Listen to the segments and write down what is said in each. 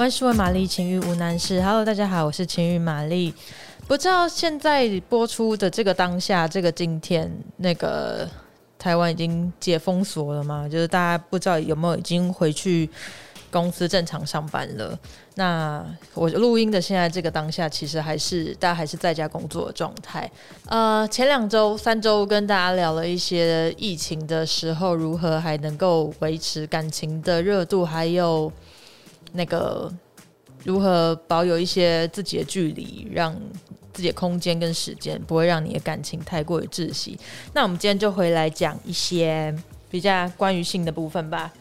万事问玛丽，情欲无难事。Hello，大家好，我是情欲玛丽。不知道现在播出的这个当下，这个今天，那个台湾已经解封锁了吗？就是大家不知道有没有已经回去公司正常上班了。那我录音的现在这个当下，其实还是大家还是在家工作的状态。呃，前两周、三周跟大家聊了一些疫情的时候，如何还能够维持感情的热度，还有那个如何保有一些自己的距离，让自己的空间跟时间不会让你的感情太过于窒息。那我们今天就回来讲一些比较关于性的部分吧。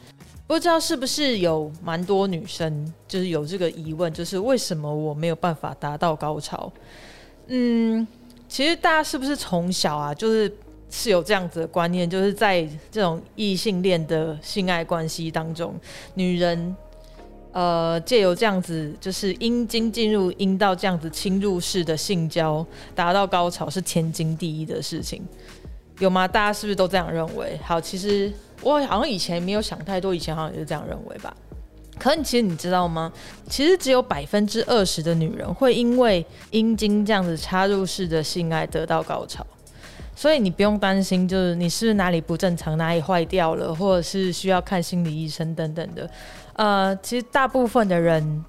不知道是不是有蛮多女生就是有这个疑问，就是为什么我没有办法达到高潮？嗯，其实大家是不是从小啊，就是是有这样子的观念，就是在这种异性恋的性爱关系当中，女人呃借由这样子就是阴茎进入阴道这样子侵入式的性交达到高潮是天经地义的事情，有吗？大家是不是都这样认为？好，其实。我好像以前没有想太多，以前好像也是这样认为吧。可是其实你知道吗？其实只有百分之二十的女人会因为阴茎这样子插入式的性爱得到高潮，所以你不用担心，就是你是不是哪里不正常，哪里坏掉了，或者是需要看心理医生等等的。呃，其实大部分的人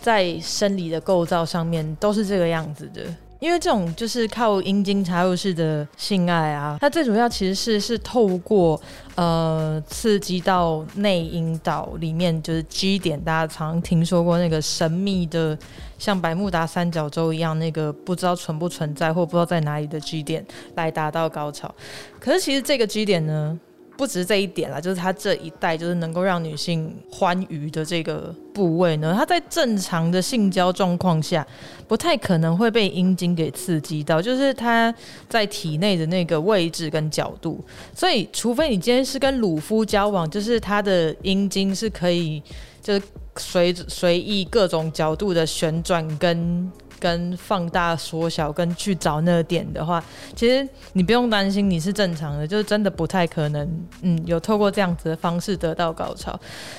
在生理的构造上面都是这个样子的。因为这种就是靠阴茎插入式的性爱啊，它最主要其实是是透过呃刺激到内阴道里面，就是 G 点，大家常听说过那个神秘的像百慕达三角洲一样，那个不知道存不存在或不知道在哪里的 G 点来达到高潮。可是其实这个 G 点呢，不只是这一点啦，就是它这一带就是能够让女性欢愉的这个部位呢，它在正常的性交状况下，不太可能会被阴茎给刺激到，就是它在体内的那个位置跟角度。所以，除非你今天是跟鲁夫交往，就是他的阴茎是可以就是随随意各种角度的旋转跟。跟放大、缩小，跟去找那个点的话，其实你不用担心，你是正常的，就是真的不太可能，嗯，有透过这样子的方式得到高潮。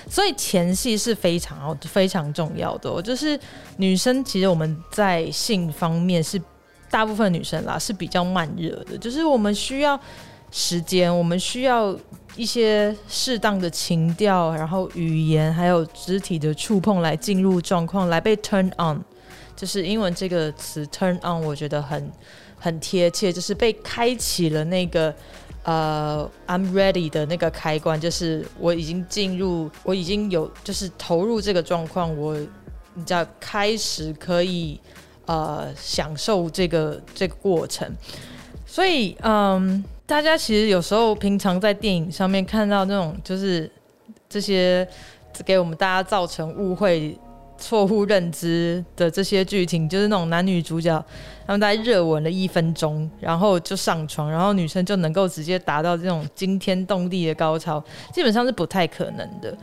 所以前戏是非常非常重要的哦，就是女生其实我们在性方面是大部分女生啦是比较慢热的，就是我们需要时间，我们需要一些适当的情调，然后语言还有肢体的触碰来进入状况，来被 turn on。就是英文这个词 turn on，我觉得很很贴切，就是被开启了那个呃 I'm ready 的那个开关，就是我已经进入，我已经有就是投入这个状况，我你知道开始可以呃享受这个这个过程。所以嗯，大家其实有时候平常在电影上面看到那种就是这些给我们大家造成误会。错误认知的这些剧情，就是那种男女主角他们在热吻了一分钟，然后就上床，然后女生就能够直接达到这种惊天动地的高潮，基本上是不太可能的。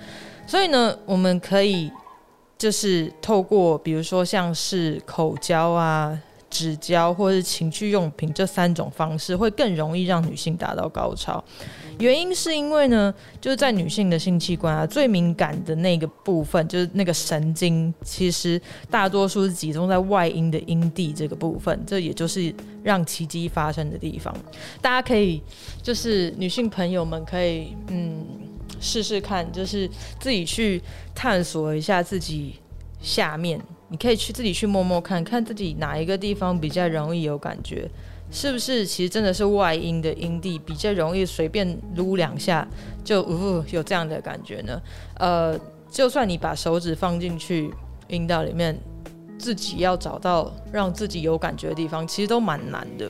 所以呢，我们可以就是透过比如说像是口交啊。纸胶或是情趣用品这三种方式会更容易让女性达到高潮，原因是因为呢，就是在女性的性器官啊，最敏感的那个部分，就是那个神经，其实大多数是集中在外阴的阴蒂这个部分，这也就是让奇迹发生的地方。大家可以就是女性朋友们可以嗯试试看，就是自己去探索一下自己下面。你可以去自己去摸摸看看自己哪一个地方比较容易有感觉，是不是？其实真的是外阴的阴蒂比较容易随便撸两下就呜、有这样的感觉呢？呃，就算你把手指放进去阴道里面，自己要找到让自己有感觉的地方，其实都蛮难的。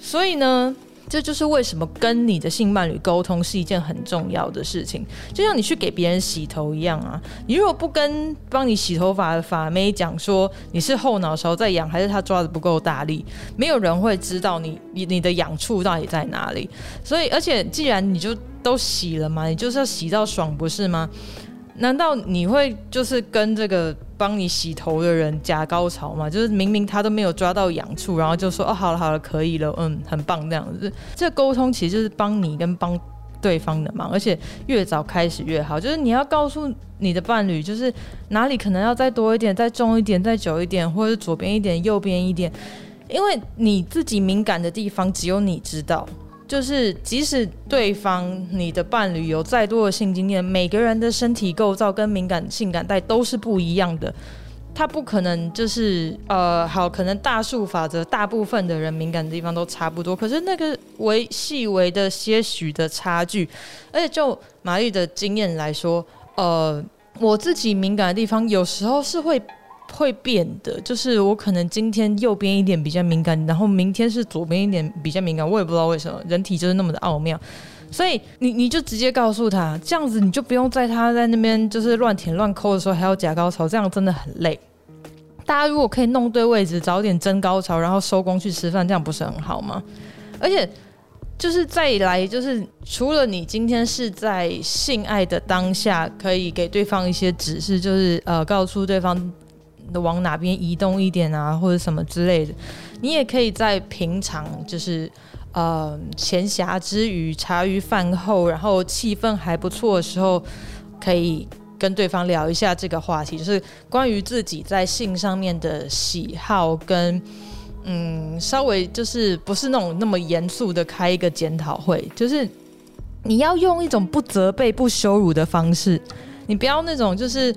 所以呢。这就是为什么跟你的性伴侣沟通是一件很重要的事情，就像你去给别人洗头一样啊。你如果不跟帮你洗头发的发妹讲说你是后脑勺在痒，还是他抓的不够大力，没有人会知道你你你的痒处到底在哪里。所以，而且既然你就都洗了嘛，你就是要洗到爽，不是吗？难道你会就是跟这个帮你洗头的人假高潮吗？就是明明他都没有抓到痒处，然后就说哦，好了好了，可以了，嗯，很棒这样子。这沟通其实就是帮你跟帮对方的忙，而且越早开始越好。就是你要告诉你的伴侣，就是哪里可能要再多一点、再重一点、再久一点，或者是左边一点、右边一点，因为你自己敏感的地方只有你知道。就是即使对方你的伴侣有再多的性经验，每个人的身体构造跟敏感性感带都是不一样的。他不可能就是呃，好，可能大数法则，大部分的人敏感的地方都差不多。可是那个微细微的些许的差距，而且就玛丽的经验来说，呃，我自己敏感的地方有时候是会会变的，就是我可能今天右边一点比较敏感，然后明天是左边一点比较敏感，我也不知道为什么，人体就是那么的奥妙。所以你你就直接告诉他，这样子你就不用在他在那边就是乱舔乱抠的时候还要假高潮，这样真的很累。大家如果可以弄对位置，早点真高潮，然后收工去吃饭，这样不是很好吗？而且就是再来，就是除了你今天是在性爱的当下，可以给对方一些指示，就是呃告诉对方往哪边移动一点啊，或者什么之类的，你也可以在平常就是。呃，闲暇之余，茶余饭后，然后气氛还不错的时候，可以跟对方聊一下这个话题，就是关于自己在性上面的喜好跟嗯，稍微就是不是那种那么严肃的开一个检讨会，就是你要用一种不责备、不羞辱的方式，你不要那种就是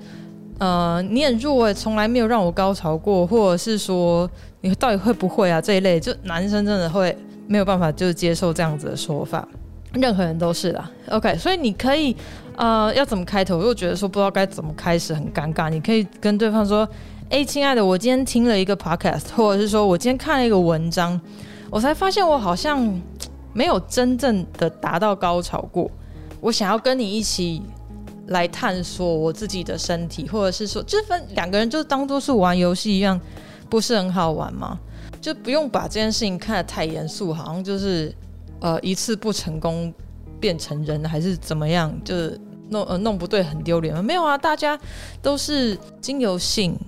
呃，你很弱，从来没有让我高潮过，或者是说你到底会不会啊这一类，就男生真的会。没有办法，就是接受这样子的说法，任何人都是啦。OK，所以你可以，呃，要怎么开头？如果觉得说不知道该怎么开始，很尴尬，你可以跟对方说：“哎，亲爱的，我今天听了一个 podcast，或者是说我今天看了一个文章，我才发现我好像没有真正的达到高潮过。我想要跟你一起来探索我自己的身体，或者是说，就分两个人就当做是玩游戏一样，不是很好玩吗？”就不用把这件事情看得太严肃，好像就是呃一次不成功变成人还是怎么样，就是弄呃弄不对很丢脸。没有啊，大家都是经由性，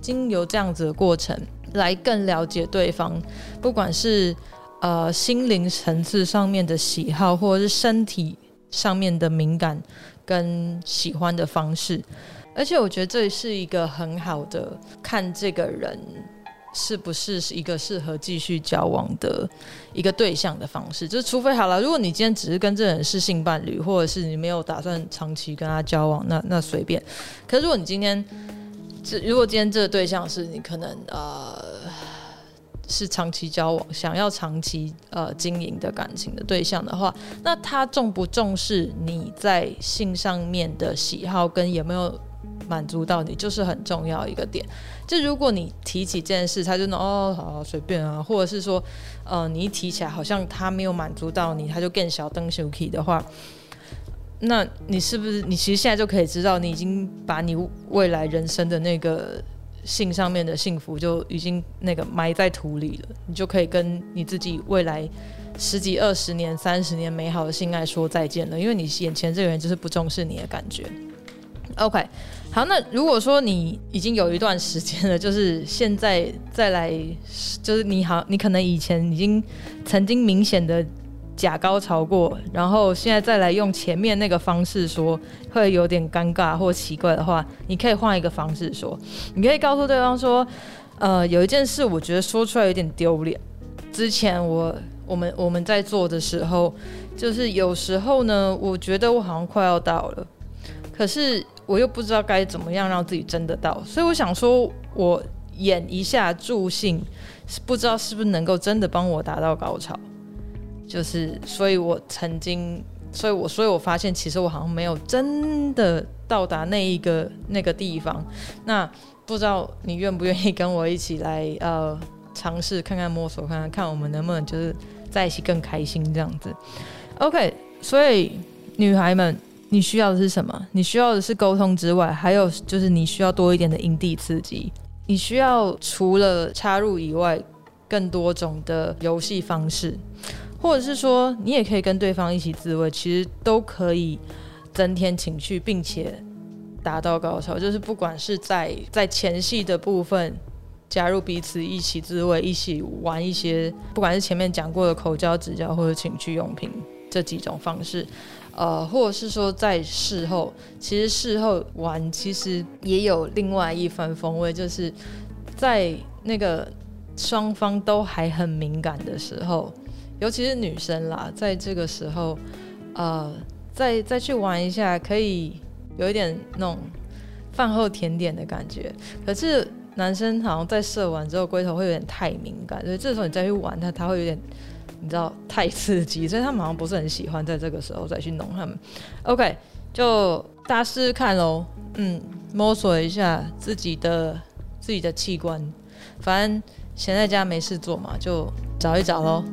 经由这样子的过程来更了解对方，不管是呃心灵层次上面的喜好，或者是身体上面的敏感跟喜欢的方式。而且我觉得这是一个很好的看这个人。是不是一个适合继续交往的一个对象的方式？就是除非好了，如果你今天只是跟这人是性伴侣，或者是你没有打算长期跟他交往，那那随便。可是如果你今天，这如果今天这个对象是你可能呃是长期交往，想要长期呃经营的感情的对象的话，那他重不重视你在性上面的喜好跟有没有？满足到你就是很重要一个点。就如果你提起这件事，他就能哦，好随便啊，或者是说，呃，你一提起来好像他没有满足到你，他就更小灯小 key 的话，那你是不是你其实现在就可以知道，你已经把你未来人生的那个性上面的幸福就已经那个埋在土里了，你就可以跟你自己未来十几、二十年、三十年美好的性爱说再见了，因为你眼前这个人就是不重视你的感觉。OK。好，那如果说你已经有一段时间了，就是现在再来，就是你好，你可能以前已经曾经明显的假高潮过，然后现在再来用前面那个方式说，会有点尴尬或奇怪的话，你可以换一个方式说，你可以告诉对方说，呃，有一件事我觉得说出来有点丢脸。之前我我们我们在做的时候，就是有时候呢，我觉得我好像快要到了，可是。我又不知道该怎么样让自己真的到，所以我想说，我演一下助兴，不知道是不是能够真的帮我达到高潮。就是，所以我曾经，所以我，所以我发现，其实我好像没有真的到达那一个那个地方。那不知道你愿不愿意跟我一起来，呃，尝试看看摸索看看，看我们能不能就是在一起更开心这样子。OK，所以女孩们。你需要的是什么？你需要的是沟通之外，还有就是你需要多一点的营地刺激。你需要除了插入以外，更多种的游戏方式，或者是说，你也可以跟对方一起自慰，其实都可以增添情趣，并且达到高潮。就是不管是在在前戏的部分，加入彼此一起自慰，一起玩一些，不管是前面讲过的口交、指交或者情趣用品。这几种方式，呃，或者是说在事后，其实事后玩其实也有另外一番风味，就是在那个双方都还很敏感的时候，尤其是女生啦，在这个时候，呃，再再去玩一下，可以有一点那种饭后甜点的感觉。可是男生好像在射完之后，龟头会有点太敏感，所以这时候你再去玩他，他会有点。你知道太刺激，所以他们好像不是很喜欢在这个时候再去弄他们。OK，就大家试试看喽，嗯，摸索一下自己的自己的器官，反正闲在家没事做嘛，就找一找喽。